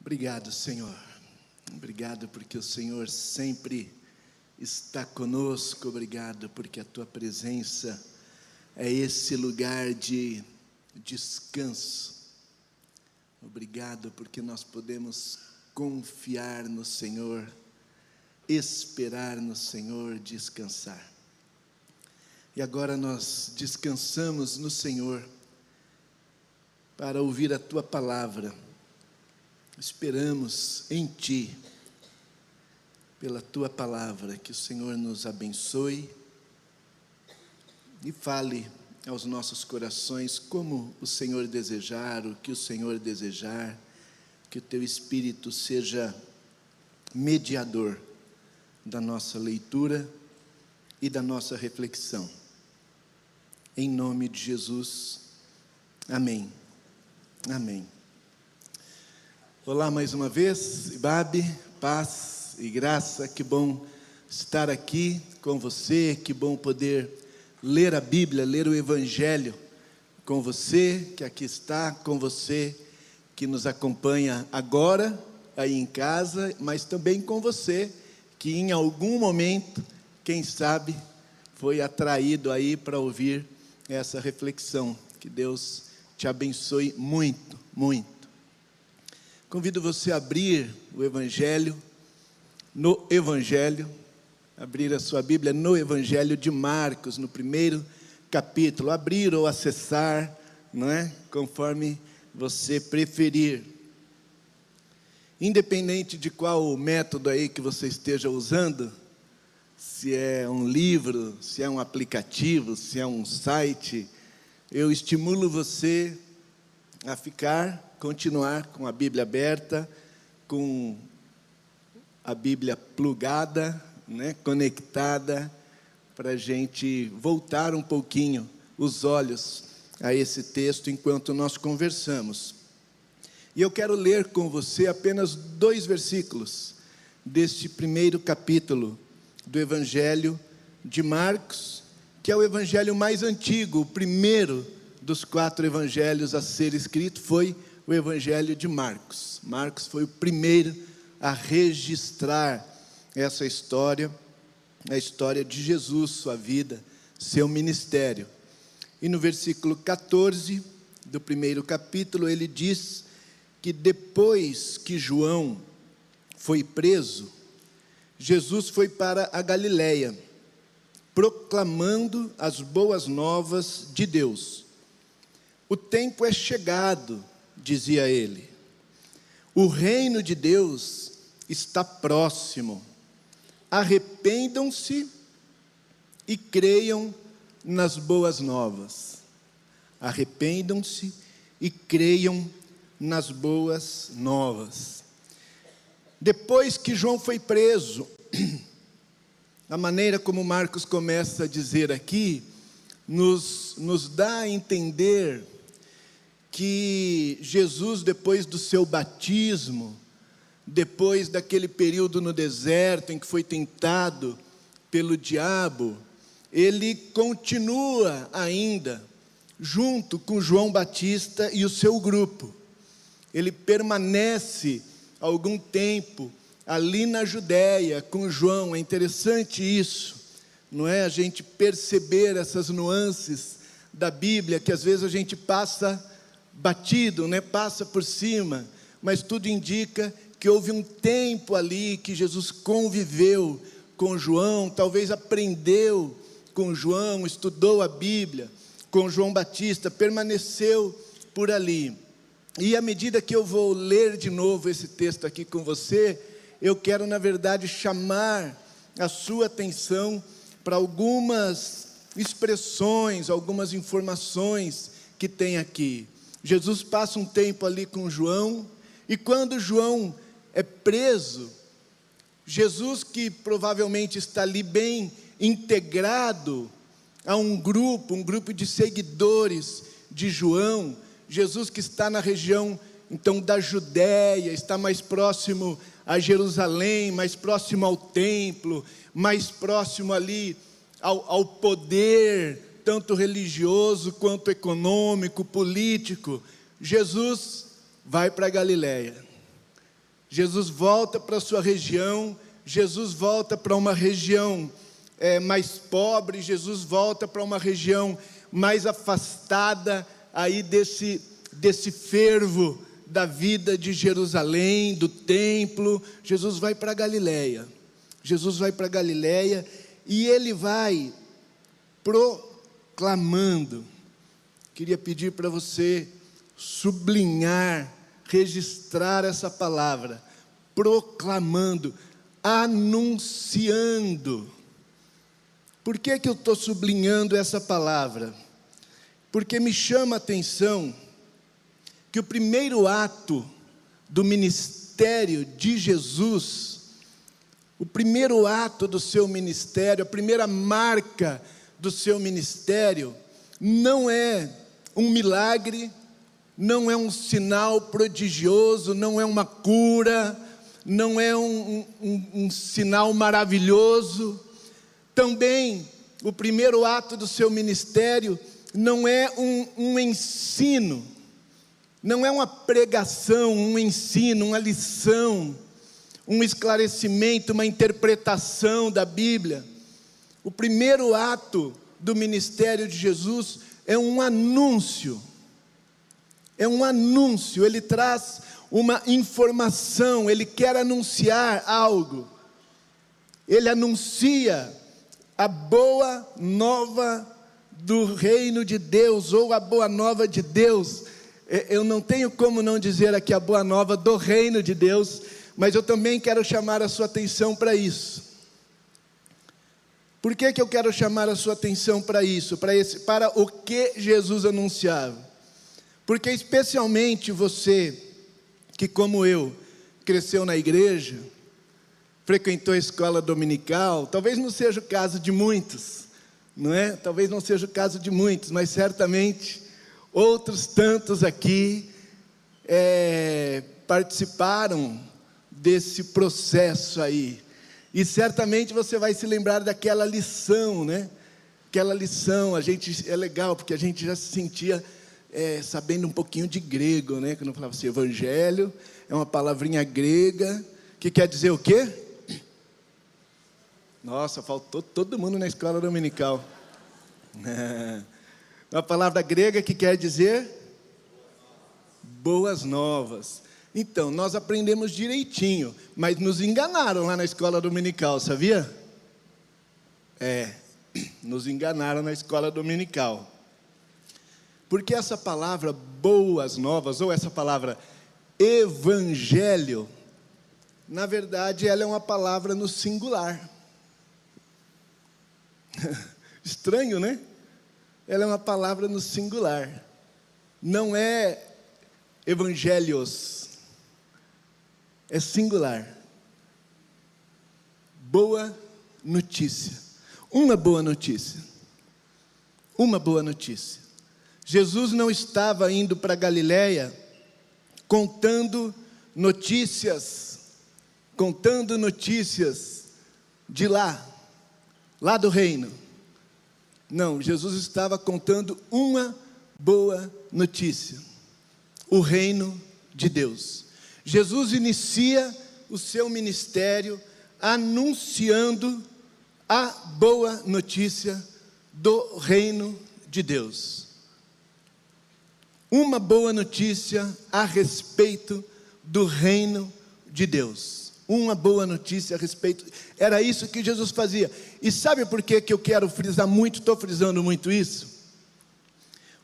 Obrigado, Senhor. Obrigado porque o Senhor sempre está conosco. Obrigado porque a tua presença é esse lugar de descanso. Obrigado porque nós podemos confiar no Senhor, esperar no Senhor, descansar. E agora nós descansamos no Senhor para ouvir a tua palavra. Esperamos em ti, pela tua palavra, que o Senhor nos abençoe e fale aos nossos corações como o Senhor desejar, o que o Senhor desejar, que o teu Espírito seja mediador da nossa leitura e da nossa reflexão. Em nome de Jesus, amém. Amém. Olá mais uma vez, Ibabe, paz e graça, que bom estar aqui com você, que bom poder ler a Bíblia, ler o Evangelho com você, que aqui está, com você, que nos acompanha agora, aí em casa, mas também com você, que em algum momento, quem sabe, foi atraído aí para ouvir essa reflexão. Que Deus te abençoe muito, muito. Convido você a abrir o Evangelho, no Evangelho, abrir a sua Bíblia no Evangelho de Marcos, no primeiro capítulo, abrir ou acessar, não é? Conforme você preferir. Independente de qual método aí que você esteja usando, se é um livro, se é um aplicativo, se é um site, eu estimulo você a ficar, continuar com a Bíblia aberta, com a Bíblia plugada, né, conectada, para a gente voltar um pouquinho os olhos a esse texto enquanto nós conversamos. E eu quero ler com você apenas dois versículos deste primeiro capítulo do Evangelho de Marcos, que é o evangelho mais antigo, o primeiro dos quatro evangelhos a ser escrito foi o Evangelho de Marcos. Marcos foi o primeiro a registrar essa história, a história de Jesus, sua vida, seu ministério. E no versículo 14 do primeiro capítulo, ele diz que depois que João foi preso, Jesus foi para a Galiléia, proclamando as boas novas de Deus. O tempo é chegado, dizia ele. O reino de Deus está próximo arrependam-se e creiam nas boas novas. Arrependam-se e creiam nas boas novas. Depois que João foi preso, a maneira como Marcos começa a dizer aqui, nos, nos dá a entender que Jesus, depois do seu batismo, depois daquele período no deserto em que foi tentado pelo diabo, ele continua ainda junto com João Batista e o seu grupo. Ele permanece algum tempo ali na Judéia com João. É interessante isso, não é? A gente perceber essas nuances da Bíblia que às vezes a gente passa batido, né? Passa por cima, mas tudo indica que houve um tempo ali que Jesus conviveu com João, talvez aprendeu com João, estudou a Bíblia com João Batista, permaneceu por ali. E à medida que eu vou ler de novo esse texto aqui com você, eu quero, na verdade, chamar a sua atenção para algumas expressões, algumas informações que tem aqui. Jesus passa um tempo ali com João, e quando João é preso, Jesus, que provavelmente está ali bem integrado a um grupo, um grupo de seguidores de João, Jesus que está na região então da Judéia, está mais próximo a Jerusalém, mais próximo ao templo, mais próximo ali ao, ao poder, tanto religioso quanto econômico, político. Jesus vai para Galiléia Jesus volta para sua região, Jesus volta para uma região é, mais pobre, Jesus volta para uma região mais afastada aí desse, desse fervo da vida de Jerusalém, do templo. Jesus vai para Galiléia. Jesus vai para Galiléia e ele vai proclamando. Queria pedir para você sublinhar, registrar essa palavra, proclamando, anunciando. Por que, que eu estou sublinhando essa palavra? Porque me chama a atenção que o primeiro ato do ministério de Jesus, o primeiro ato do seu ministério, a primeira marca do seu ministério, não é um milagre, não é um sinal prodigioso, não é uma cura, não é um, um, um sinal maravilhoso. Também, o primeiro ato do seu ministério não é um, um ensino, não é uma pregação, um ensino, uma lição, um esclarecimento, uma interpretação da Bíblia. O primeiro ato do ministério de Jesus é um anúncio. É um anúncio, ele traz uma informação, ele quer anunciar algo. Ele anuncia a boa nova do reino de Deus, ou a boa nova de Deus. É, eu não tenho como não dizer aqui a boa nova do reino de Deus, mas eu também quero chamar a sua atenção para isso. Por que, que eu quero chamar a sua atenção para isso? Para, esse, para o que Jesus anunciava? Porque, especialmente você, que como eu, cresceu na igreja, frequentou a escola dominical, talvez não seja o caso de muitos, não é? Talvez não seja o caso de muitos, mas certamente outros tantos aqui é, participaram desse processo aí. E certamente você vai se lembrar daquela lição, né? Aquela lição, a gente é legal porque a gente já se sentia é, sabendo um pouquinho de grego, né? Quando falava assim, evangelho é uma palavrinha grega que quer dizer o quê? Nossa, faltou todo mundo na escola dominical. Uma palavra grega que quer dizer boas novas. Então, nós aprendemos direitinho, mas nos enganaram lá na escola dominical, sabia? É, nos enganaram na escola dominical. Porque essa palavra boas novas, ou essa palavra evangelho, na verdade ela é uma palavra no singular. Estranho, né? ela é uma palavra no singular. Não é evangelhos, é singular. Boa notícia. Uma boa notícia. Uma boa notícia. Jesus não estava indo para Galiléia contando notícias, contando notícias de lá, lá do reino. Não, Jesus estava contando uma boa notícia: o reino de Deus. Jesus inicia o seu ministério anunciando a boa notícia do reino de Deus. Uma boa notícia a respeito do reino de Deus uma boa notícia a respeito. Era isso que Jesus fazia. E sabe por que, que eu quero frisar muito, estou frisando muito isso?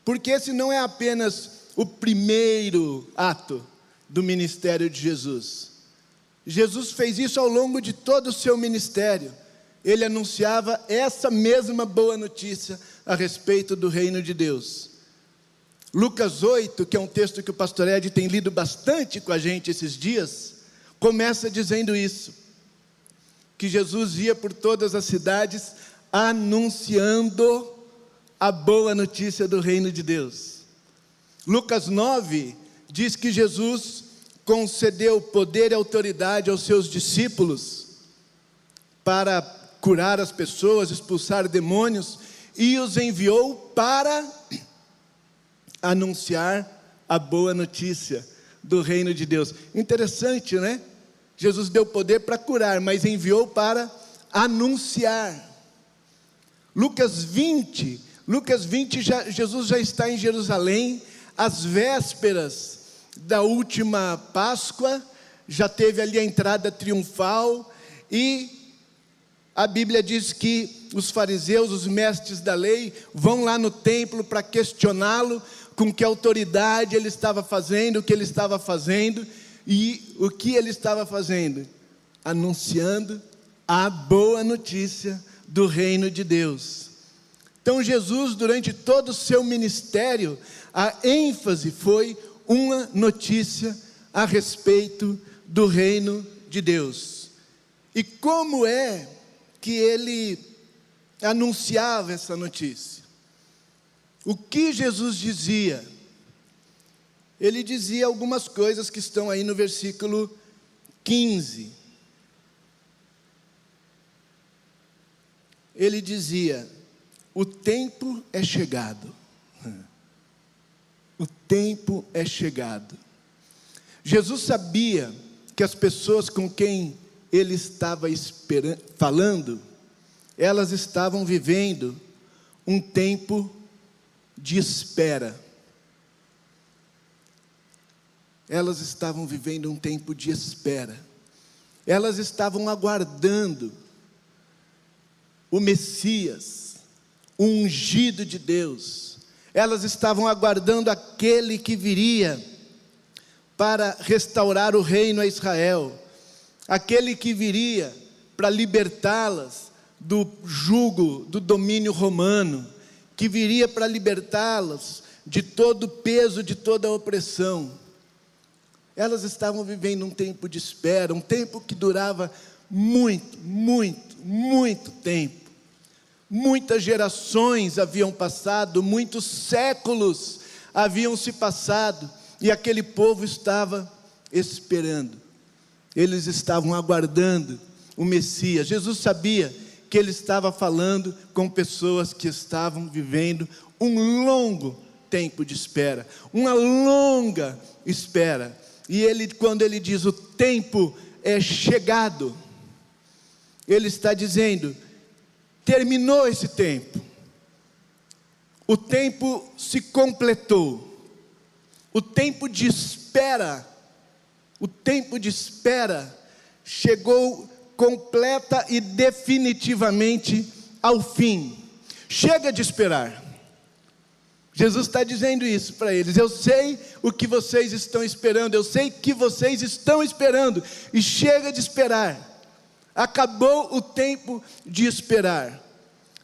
Porque esse não é apenas o primeiro ato do ministério de Jesus. Jesus fez isso ao longo de todo o seu ministério. Ele anunciava essa mesma boa notícia a respeito do reino de Deus. Lucas 8, que é um texto que o pastor Ed tem lido bastante com a gente esses dias, começa dizendo isso: que Jesus ia por todas as cidades anunciando a boa notícia do reino de Deus. Lucas 9 diz que Jesus concedeu poder e autoridade aos seus discípulos para curar as pessoas, expulsar demônios e os enviou para anunciar a boa notícia do reino de Deus. Interessante, né? Jesus deu poder para curar, mas enviou para anunciar. Lucas 20, Lucas 20, já, Jesus já está em Jerusalém, às vésperas da última Páscoa, já teve ali a entrada triunfal, e a Bíblia diz que os fariseus, os mestres da lei, vão lá no templo para questioná-lo com que autoridade ele estava fazendo, o que ele estava fazendo, e o que ele estava fazendo? Anunciando a boa notícia do reino de Deus. Então, Jesus, durante todo o seu ministério, a ênfase foi uma notícia a respeito do reino de Deus. E como é que ele anunciava essa notícia? O que Jesus dizia? ele dizia algumas coisas que estão aí no versículo 15. Ele dizia: O tempo é chegado. O tempo é chegado. Jesus sabia que as pessoas com quem ele estava falando, elas estavam vivendo um tempo de espera elas estavam vivendo um tempo de espera, elas estavam aguardando o Messias, o ungido de Deus, elas estavam aguardando aquele que viria para restaurar o reino a Israel, aquele que viria para libertá-las do jugo, do domínio romano, que viria para libertá-las de todo o peso, de toda a opressão. Elas estavam vivendo um tempo de espera, um tempo que durava muito, muito, muito tempo. Muitas gerações haviam passado, muitos séculos haviam se passado, e aquele povo estava esperando, eles estavam aguardando o Messias. Jesus sabia que ele estava falando com pessoas que estavam vivendo um longo tempo de espera, uma longa espera. E ele, quando ele diz o tempo é chegado, ele está dizendo: terminou esse tempo, o tempo se completou, o tempo de espera, o tempo de espera chegou completa e definitivamente ao fim. Chega de esperar. Jesus está dizendo isso para eles. Eu sei o que vocês estão esperando, eu sei que vocês estão esperando, e chega de esperar. Acabou o tempo de esperar.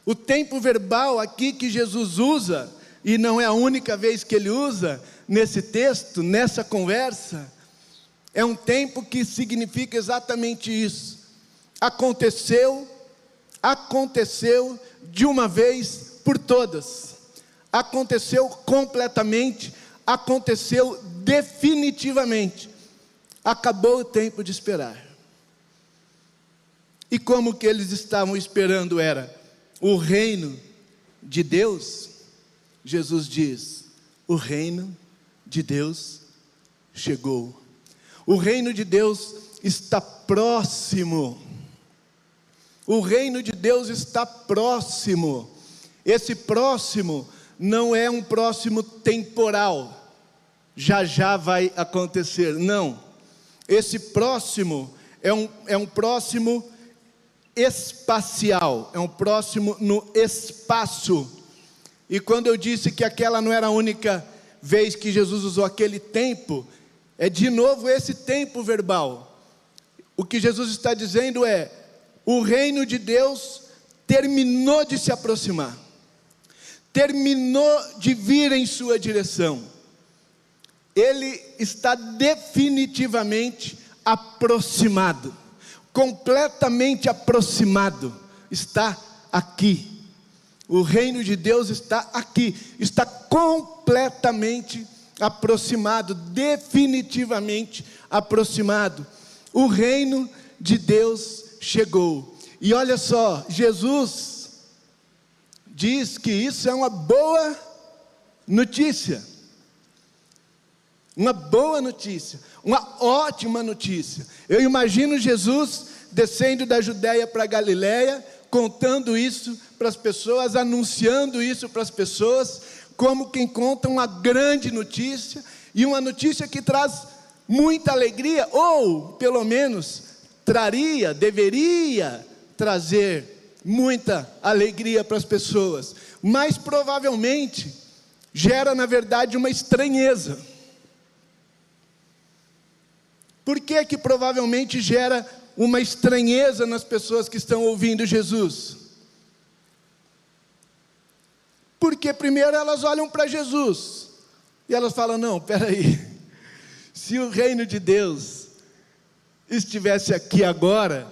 O tempo verbal aqui que Jesus usa, e não é a única vez que ele usa nesse texto, nessa conversa, é um tempo que significa exatamente isso. Aconteceu, aconteceu de uma vez por todas aconteceu completamente, aconteceu definitivamente. Acabou o tempo de esperar. E como que eles estavam esperando era o reino de Deus? Jesus diz: o reino de Deus chegou. O reino de Deus está próximo. O reino de Deus está próximo. Esse próximo não é um próximo temporal, já já vai acontecer, não. Esse próximo é um, é um próximo espacial, é um próximo no espaço. E quando eu disse que aquela não era a única vez que Jesus usou aquele tempo, é de novo esse tempo verbal. O que Jesus está dizendo é: o reino de Deus terminou de se aproximar terminou de vir em sua direção. Ele está definitivamente aproximado, completamente aproximado, está aqui. O reino de Deus está aqui, está completamente aproximado, definitivamente aproximado. O reino de Deus chegou. E olha só, Jesus diz que isso é uma boa notícia. Uma boa notícia, uma ótima notícia. Eu imagino Jesus descendo da Judéia para a Galiléia, contando isso para as pessoas, anunciando isso para as pessoas, como quem conta uma grande notícia, e uma notícia que traz muita alegria, ou pelo menos traria, deveria trazer muita alegria para as pessoas, mas provavelmente gera, na verdade, uma estranheza. Por que que provavelmente gera uma estranheza nas pessoas que estão ouvindo Jesus? Porque primeiro elas olham para Jesus e elas falam: não, peraí, se o reino de Deus estivesse aqui agora,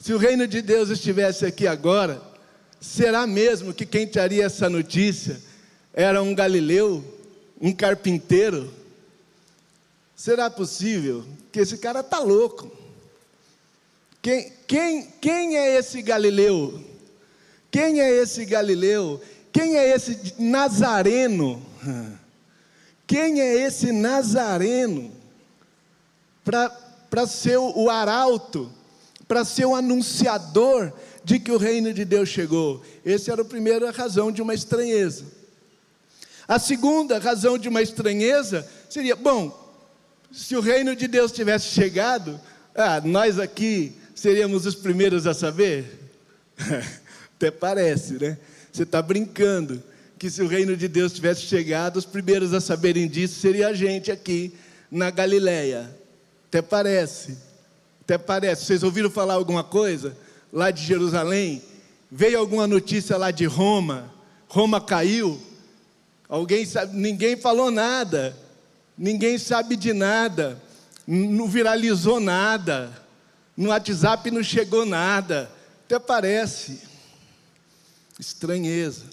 se o reino de Deus estivesse aqui agora, será mesmo que quem traria essa notícia era um galileu, um carpinteiro? Será possível que esse cara está louco? Quem, quem, quem é esse Galileu? Quem é esse Galileu? Quem é esse Nazareno? Quem é esse Nazareno? Para ser o arauto, para ser o anunciador de que o reino de Deus chegou. Essa era a primeira razão de uma estranheza. A segunda razão de uma estranheza seria: bom, se o reino de Deus tivesse chegado, ah, nós aqui seríamos os primeiros a saber? Até parece, né? Você está brincando que se o reino de Deus tivesse chegado, os primeiros a saberem disso seria a gente aqui na Galileia. Até parece. Até parece. Vocês ouviram falar alguma coisa lá de Jerusalém? Veio alguma notícia lá de Roma? Roma caiu? Alguém sabe? Ninguém falou nada ninguém sabe de nada, não viralizou nada, no WhatsApp não chegou nada, até parece. Estranheza.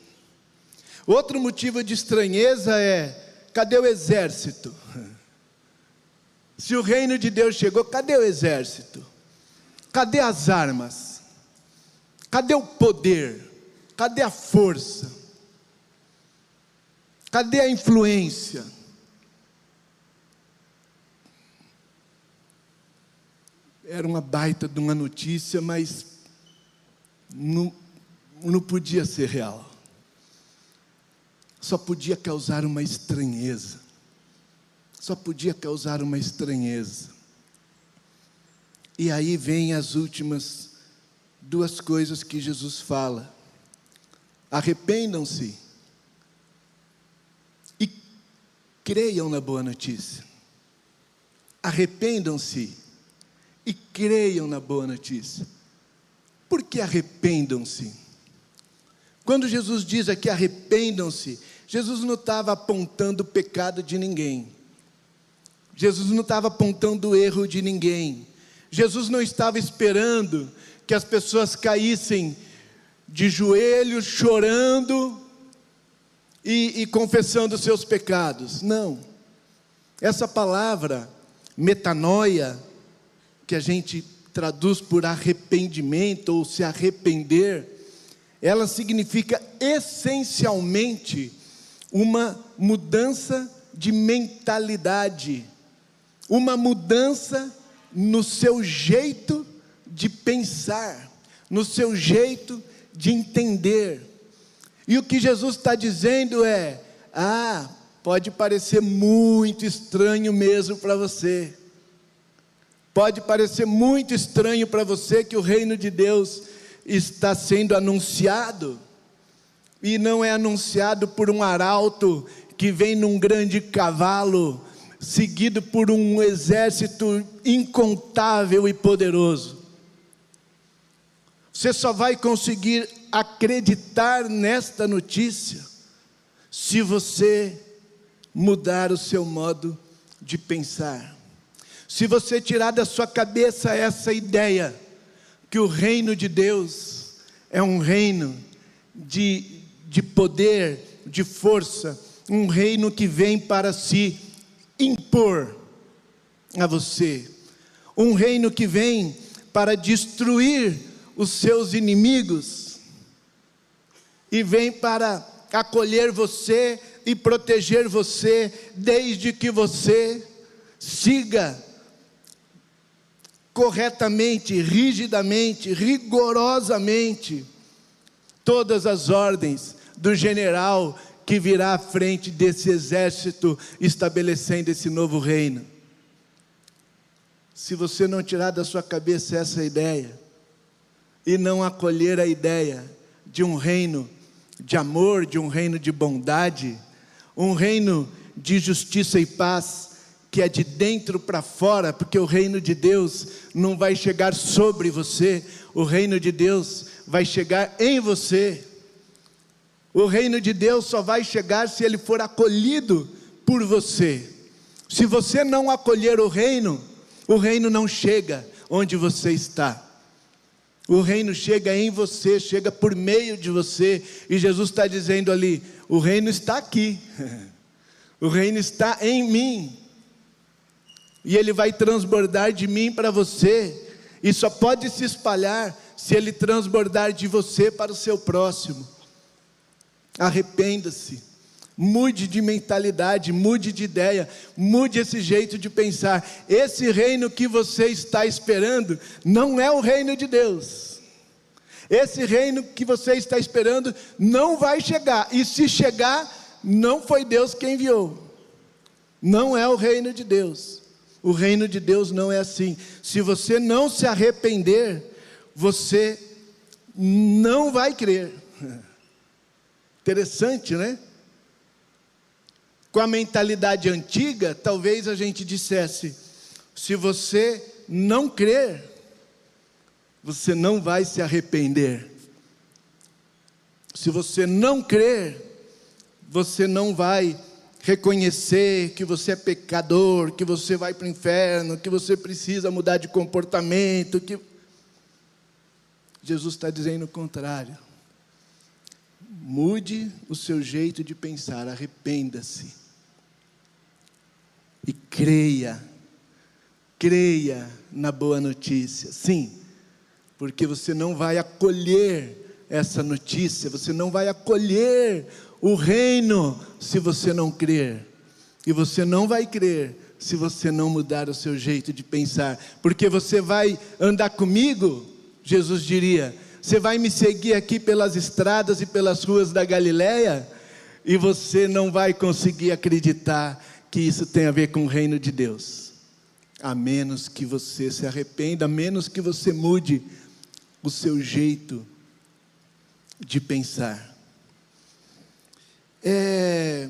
Outro motivo de estranheza é: cadê o exército? Se o reino de Deus chegou, cadê o exército? Cadê as armas? Cadê o poder? Cadê a força? Cadê a influência? Era uma baita de uma notícia, mas não, não podia ser real. Só podia causar uma estranheza. Só podia causar uma estranheza. E aí vem as últimas duas coisas que Jesus fala. Arrependam-se e creiam na boa notícia. Arrependam-se e creiam na boa notícia. Por que arrependam-se? Quando Jesus diz aqui arrependam-se, Jesus não estava apontando o pecado de ninguém. Jesus não estava apontando o erro de ninguém. Jesus não estava esperando que as pessoas caíssem de joelhos, chorando e, e confessando seus pecados. Não. Essa palavra, metanoia, que a gente traduz por arrependimento ou se arrepender, ela significa essencialmente uma mudança de mentalidade, uma mudança no seu jeito de pensar, no seu jeito de entender. E o que Jesus está dizendo é: ah, pode parecer muito estranho mesmo para você Pode parecer muito estranho para você que o reino de Deus está sendo anunciado, e não é anunciado por um arauto que vem num grande cavalo, seguido por um exército incontável e poderoso. Você só vai conseguir acreditar nesta notícia se você mudar o seu modo de pensar. Se você tirar da sua cabeça essa ideia, que o reino de Deus é um reino de, de poder, de força, um reino que vem para se impor a você, um reino que vem para destruir os seus inimigos e vem para acolher você e proteger você, desde que você siga corretamente, rigidamente, rigorosamente todas as ordens do general que virá à frente desse exército estabelecendo esse novo reino. Se você não tirar da sua cabeça essa ideia e não acolher a ideia de um reino de amor, de um reino de bondade, um reino de justiça e paz, que é de dentro para fora, porque o reino de Deus não vai chegar sobre você, o reino de Deus vai chegar em você. O reino de Deus só vai chegar se ele for acolhido por você. Se você não acolher o reino, o reino não chega onde você está. O reino chega em você, chega por meio de você, e Jesus está dizendo ali: o reino está aqui, o reino está em mim, e ele vai transbordar de mim para você, e só pode se espalhar se ele transbordar de você para o seu próximo. Arrependa-se, mude de mentalidade, mude de ideia, mude esse jeito de pensar. Esse reino que você está esperando não é o reino de Deus. Esse reino que você está esperando não vai chegar, e se chegar, não foi Deus quem enviou. Não é o reino de Deus. O reino de Deus não é assim. Se você não se arrepender, você não vai crer. Interessante, né? Com a mentalidade antiga, talvez a gente dissesse: se você não crer, você não vai se arrepender. Se você não crer, você não vai reconhecer que você é pecador, que você vai para o inferno, que você precisa mudar de comportamento, que Jesus está dizendo o contrário. Mude o seu jeito de pensar, arrependa-se. E creia, creia na boa notícia. Sim, porque você não vai acolher essa notícia, você não vai acolher o reino se você não crer. E você não vai crer se você não mudar o seu jeito de pensar, porque você vai andar comigo, Jesus diria: você vai me seguir aqui pelas estradas e pelas ruas da Galileia e você não vai conseguir acreditar que isso tem a ver com o reino de Deus. A menos que você se arrependa, a menos que você mude o seu jeito de pensar. É...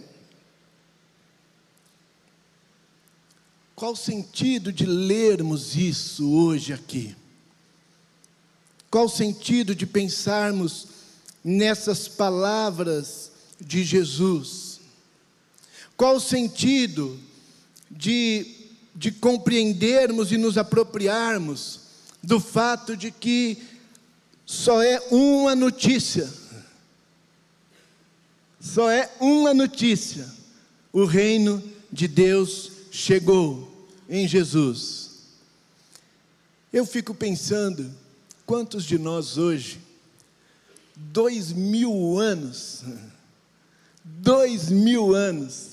Qual o sentido de lermos isso hoje aqui? Qual o sentido de pensarmos nessas palavras de Jesus? Qual o sentido de, de compreendermos e nos apropriarmos do fato de que só é uma notícia, só é uma notícia: o reino de Deus chegou em Jesus. Eu fico pensando, Quantos de nós hoje, dois mil anos, dois mil anos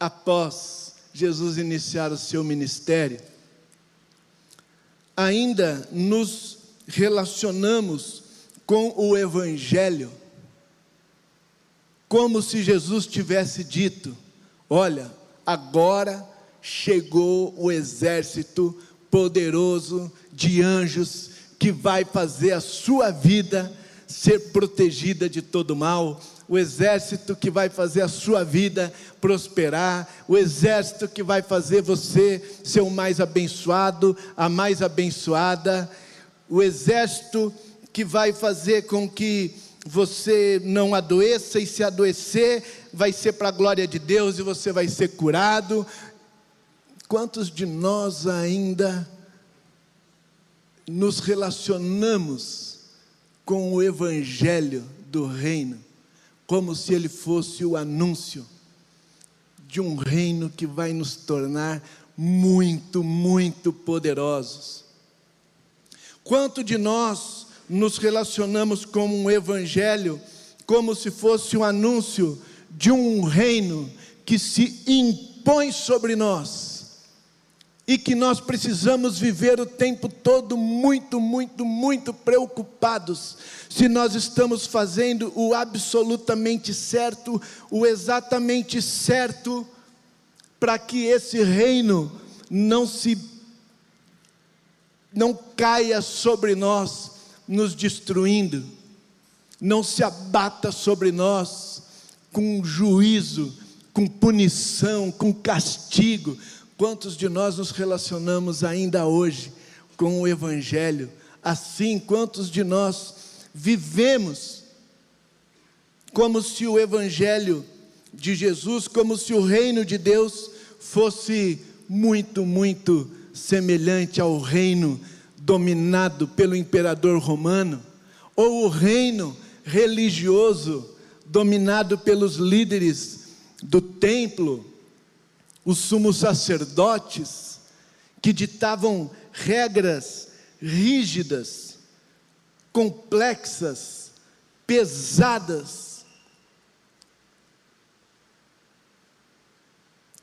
após Jesus iniciar o seu ministério, ainda nos relacionamos com o Evangelho, como se Jesus tivesse dito: Olha, agora chegou o exército poderoso de anjos que vai fazer a sua vida ser protegida de todo mal, o exército que vai fazer a sua vida prosperar, o exército que vai fazer você ser o mais abençoado, a mais abençoada, o exército que vai fazer com que você não adoeça e se adoecer, vai ser para a glória de Deus e você vai ser curado. Quantos de nós ainda nos relacionamos com o Evangelho do Reino, como se ele fosse o anúncio de um reino que vai nos tornar muito, muito poderosos. Quanto de nós nos relacionamos com um Evangelho como se fosse um anúncio de um reino que se impõe sobre nós e que nós precisamos viver o tempo todo muito, muito, muito preocupados se nós estamos fazendo o absolutamente certo, o exatamente certo, para que esse reino não se não caia sobre nós, nos destruindo, não se abata sobre nós com juízo, com punição, com castigo, Quantos de nós nos relacionamos ainda hoje com o Evangelho? Assim, quantos de nós vivemos como se o Evangelho de Jesus, como se o reino de Deus fosse muito, muito semelhante ao reino dominado pelo imperador romano, ou o reino religioso dominado pelos líderes do templo, os sumos sacerdotes, que ditavam regras rígidas, complexas, pesadas,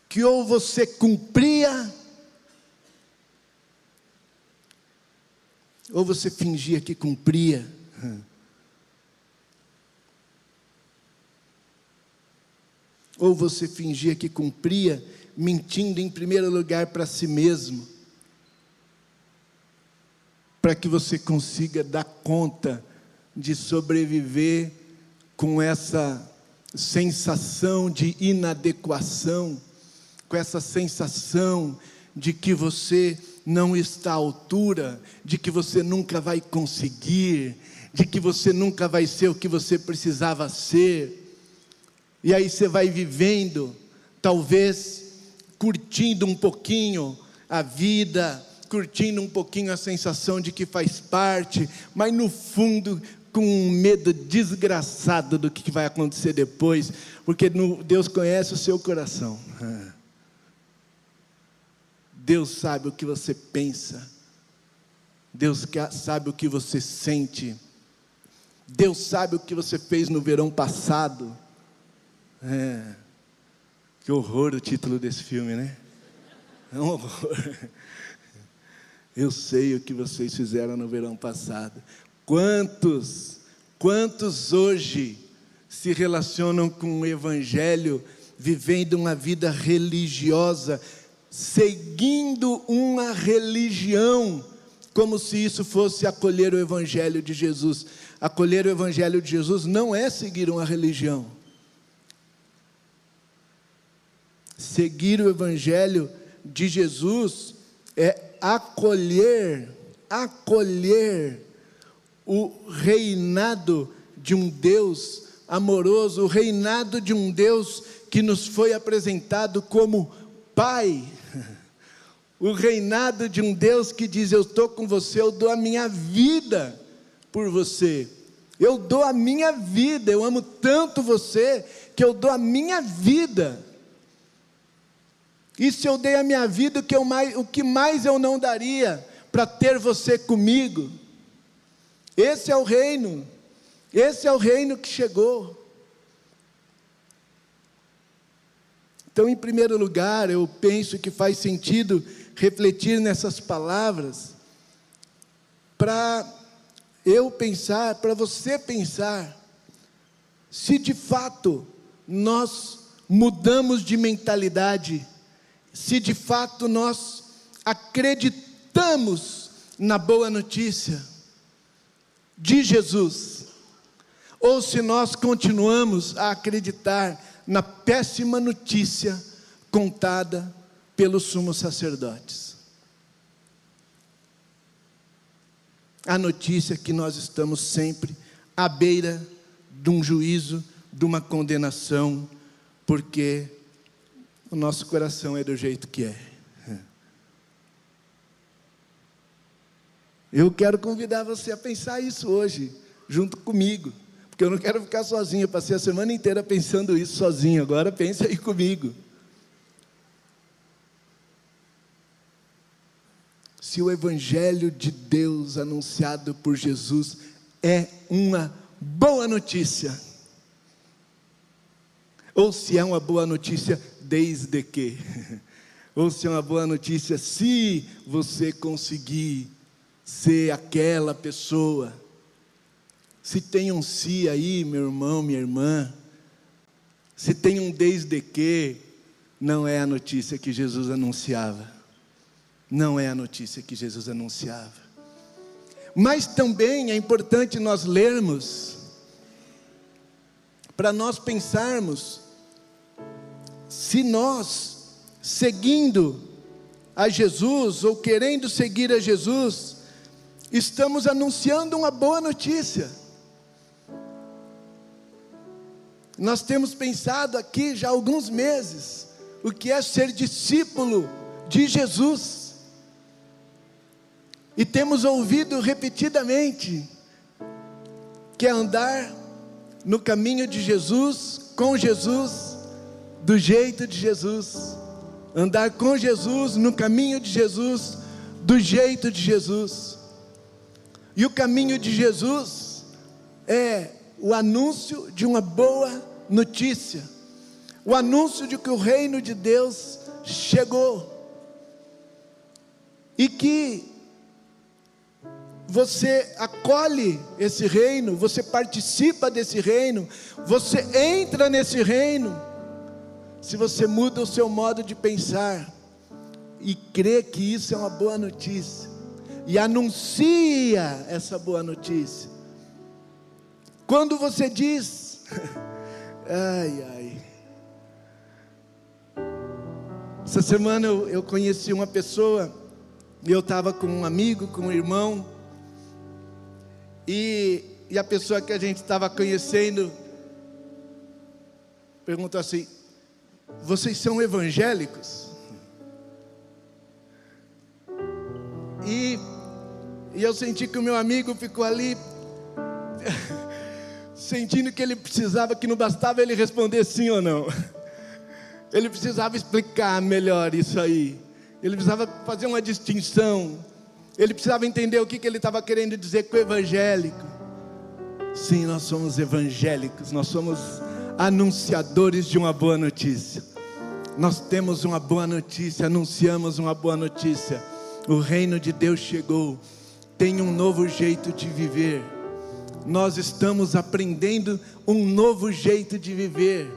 que ou você cumpria, ou você fingia que cumpria. Ou você fingia que cumpria mentindo em primeiro lugar para si mesmo, para que você consiga dar conta de sobreviver com essa sensação de inadequação, com essa sensação de que você não está à altura, de que você nunca vai conseguir, de que você nunca vai ser o que você precisava ser. E aí você vai vivendo, talvez curtindo um pouquinho a vida, curtindo um pouquinho a sensação de que faz parte, mas no fundo com um medo desgraçado do que vai acontecer depois, porque Deus conhece o seu coração. Deus sabe o que você pensa. Deus sabe o que você sente. Deus sabe o que você fez no verão passado. É. Que horror o título desse filme, né? É um horror. Eu sei o que vocês fizeram no verão passado. Quantos, quantos hoje se relacionam com o Evangelho, vivendo uma vida religiosa, seguindo uma religião, como se isso fosse acolher o Evangelho de Jesus. Acolher o Evangelho de Jesus não é seguir uma religião. Seguir o Evangelho de Jesus é acolher, acolher o reinado de um Deus amoroso, o reinado de um Deus que nos foi apresentado como Pai, o reinado de um Deus que diz: Eu estou com você, eu dou a minha vida por você, eu dou a minha vida, eu amo tanto você que eu dou a minha vida e se eu dei a minha vida, o que, eu mais, o que mais eu não daria para ter você comigo? Esse é o reino, esse é o reino que chegou. Então, em primeiro lugar, eu penso que faz sentido refletir nessas palavras, para eu pensar, para você pensar, se de fato nós mudamos de mentalidade se de fato nós acreditamos na boa notícia de Jesus, ou se nós continuamos a acreditar na péssima notícia contada pelos sumos sacerdotes. A notícia que nós estamos sempre à beira de um juízo, de uma condenação, porque o nosso coração é do jeito que é. Eu quero convidar você a pensar isso hoje, junto comigo, porque eu não quero ficar sozinho. Eu passei a semana inteira pensando isso sozinho, agora pense aí comigo. Se o Evangelho de Deus anunciado por Jesus é uma boa notícia, ou se é uma boa notícia desde que, ou se é uma boa notícia se você conseguir ser aquela pessoa. Se tem um si aí, meu irmão, minha irmã, se tem um desde que, não é a notícia que Jesus anunciava. Não é a notícia que Jesus anunciava. Mas também é importante nós lermos, para nós pensarmos, se nós, seguindo a Jesus, ou querendo seguir a Jesus, estamos anunciando uma boa notícia. Nós temos pensado aqui já há alguns meses o que é ser discípulo de Jesus. E temos ouvido repetidamente que é andar no caminho de Jesus, com Jesus, do jeito de Jesus. Andar com Jesus, no caminho de Jesus, do jeito de Jesus. E o caminho de Jesus é o anúncio de uma boa notícia, o anúncio de que o reino de Deus chegou e que você acolhe esse reino, você participa desse reino, você entra nesse reino, se você muda o seu modo de pensar e crê que isso é uma boa notícia, e anuncia essa boa notícia, quando você diz, Ai, ai. Essa semana eu, eu conheci uma pessoa, e eu estava com um amigo, com um irmão, e, e a pessoa que a gente estava conhecendo perguntou assim: Vocês são evangélicos? E, e eu senti que o meu amigo ficou ali sentindo que ele precisava, que não bastava ele responder sim ou não. Ele precisava explicar melhor isso aí. Ele precisava fazer uma distinção. Ele precisava entender o que, que ele estava querendo dizer com o evangélico. Sim, nós somos evangélicos, nós somos anunciadores de uma boa notícia. Nós temos uma boa notícia, anunciamos uma boa notícia. O reino de Deus chegou, tem um novo jeito de viver nós estamos aprendendo um novo jeito de viver,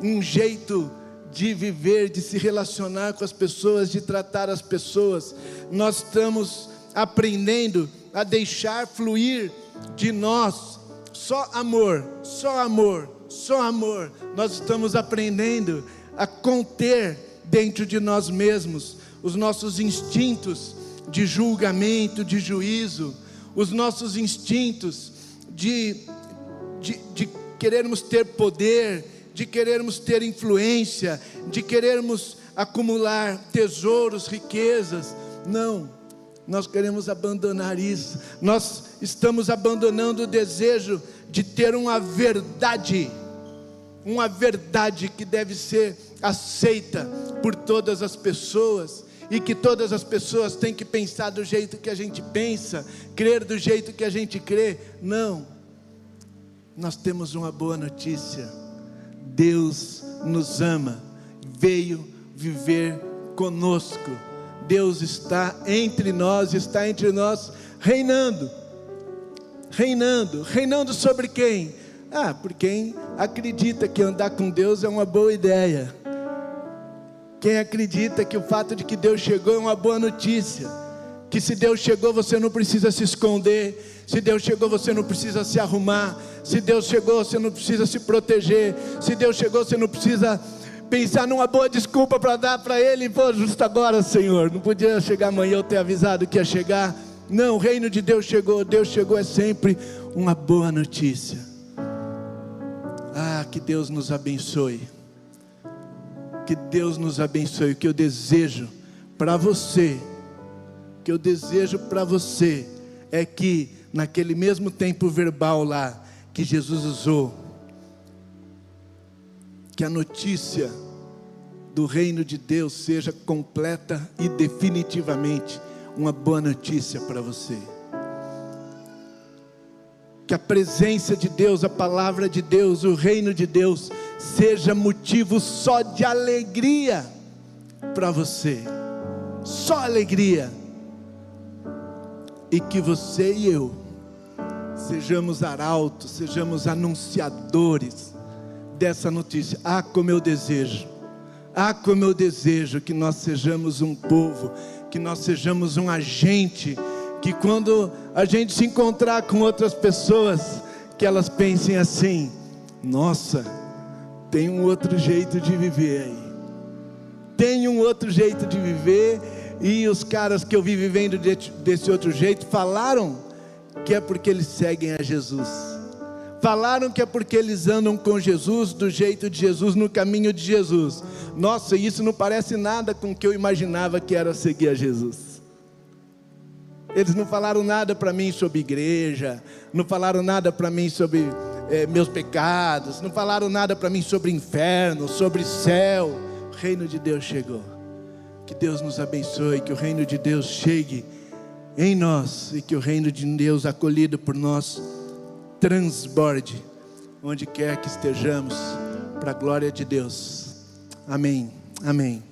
um jeito de viver, de se relacionar com as pessoas, de tratar as pessoas. Nós estamos aprendendo a deixar fluir de nós só amor, só amor, só amor. Nós estamos aprendendo a conter dentro de nós mesmos os nossos instintos de julgamento, de juízo, os nossos instintos de, de, de querermos ter poder, de querermos ter influência, de querermos acumular tesouros, riquezas. Não, nós queremos abandonar isso. Nós estamos abandonando o desejo de ter uma verdade, uma verdade que deve ser aceita por todas as pessoas e que todas as pessoas têm que pensar do jeito que a gente pensa, crer do jeito que a gente crê. Não. Nós temos uma boa notícia. Deus nos ama, veio viver conosco. Deus está entre nós, está entre nós reinando. Reinando, reinando sobre quem? Ah, por quem acredita que andar com Deus é uma boa ideia. Quem acredita que o fato de que Deus chegou é uma boa notícia, que se Deus chegou você não precisa se esconder, se Deus chegou você não precisa se arrumar, se Deus chegou você não precisa se proteger, se Deus chegou você não precisa pensar numa boa desculpa para dar para Ele, pô, justo agora, Senhor, não podia chegar amanhã eu ter avisado que ia chegar. Não, o reino de Deus chegou, Deus chegou é sempre uma boa notícia. Ah, que Deus nos abençoe. Que Deus nos abençoe. O que eu desejo para você, o que eu desejo para você é que naquele mesmo tempo verbal lá que Jesus usou, que a notícia do reino de Deus seja completa e definitivamente uma boa notícia para você. Que a presença de Deus, a palavra de Deus, o reino de Deus seja motivo só de alegria para você, só alegria, e que você e eu sejamos arautos, sejamos anunciadores dessa notícia. Ah, como eu desejo, ah, como eu desejo que nós sejamos um povo, que nós sejamos um agente, que quando a gente se encontrar com outras pessoas, que elas pensem assim: nossa, tem um outro jeito de viver aí, tem um outro jeito de viver, e os caras que eu vi vivendo desse outro jeito falaram que é porque eles seguem a Jesus. Falaram que é porque eles andam com Jesus, do jeito de Jesus, no caminho de Jesus. Nossa, isso não parece nada com o que eu imaginava que era seguir a Jesus. Eles não falaram nada para mim sobre igreja, não falaram nada para mim sobre é, meus pecados, não falaram nada para mim sobre inferno, sobre céu. O reino de Deus chegou. Que Deus nos abençoe, que o reino de Deus chegue em nós e que o reino de Deus, acolhido por nós, transborde onde quer que estejamos, para a glória de Deus. Amém. Amém.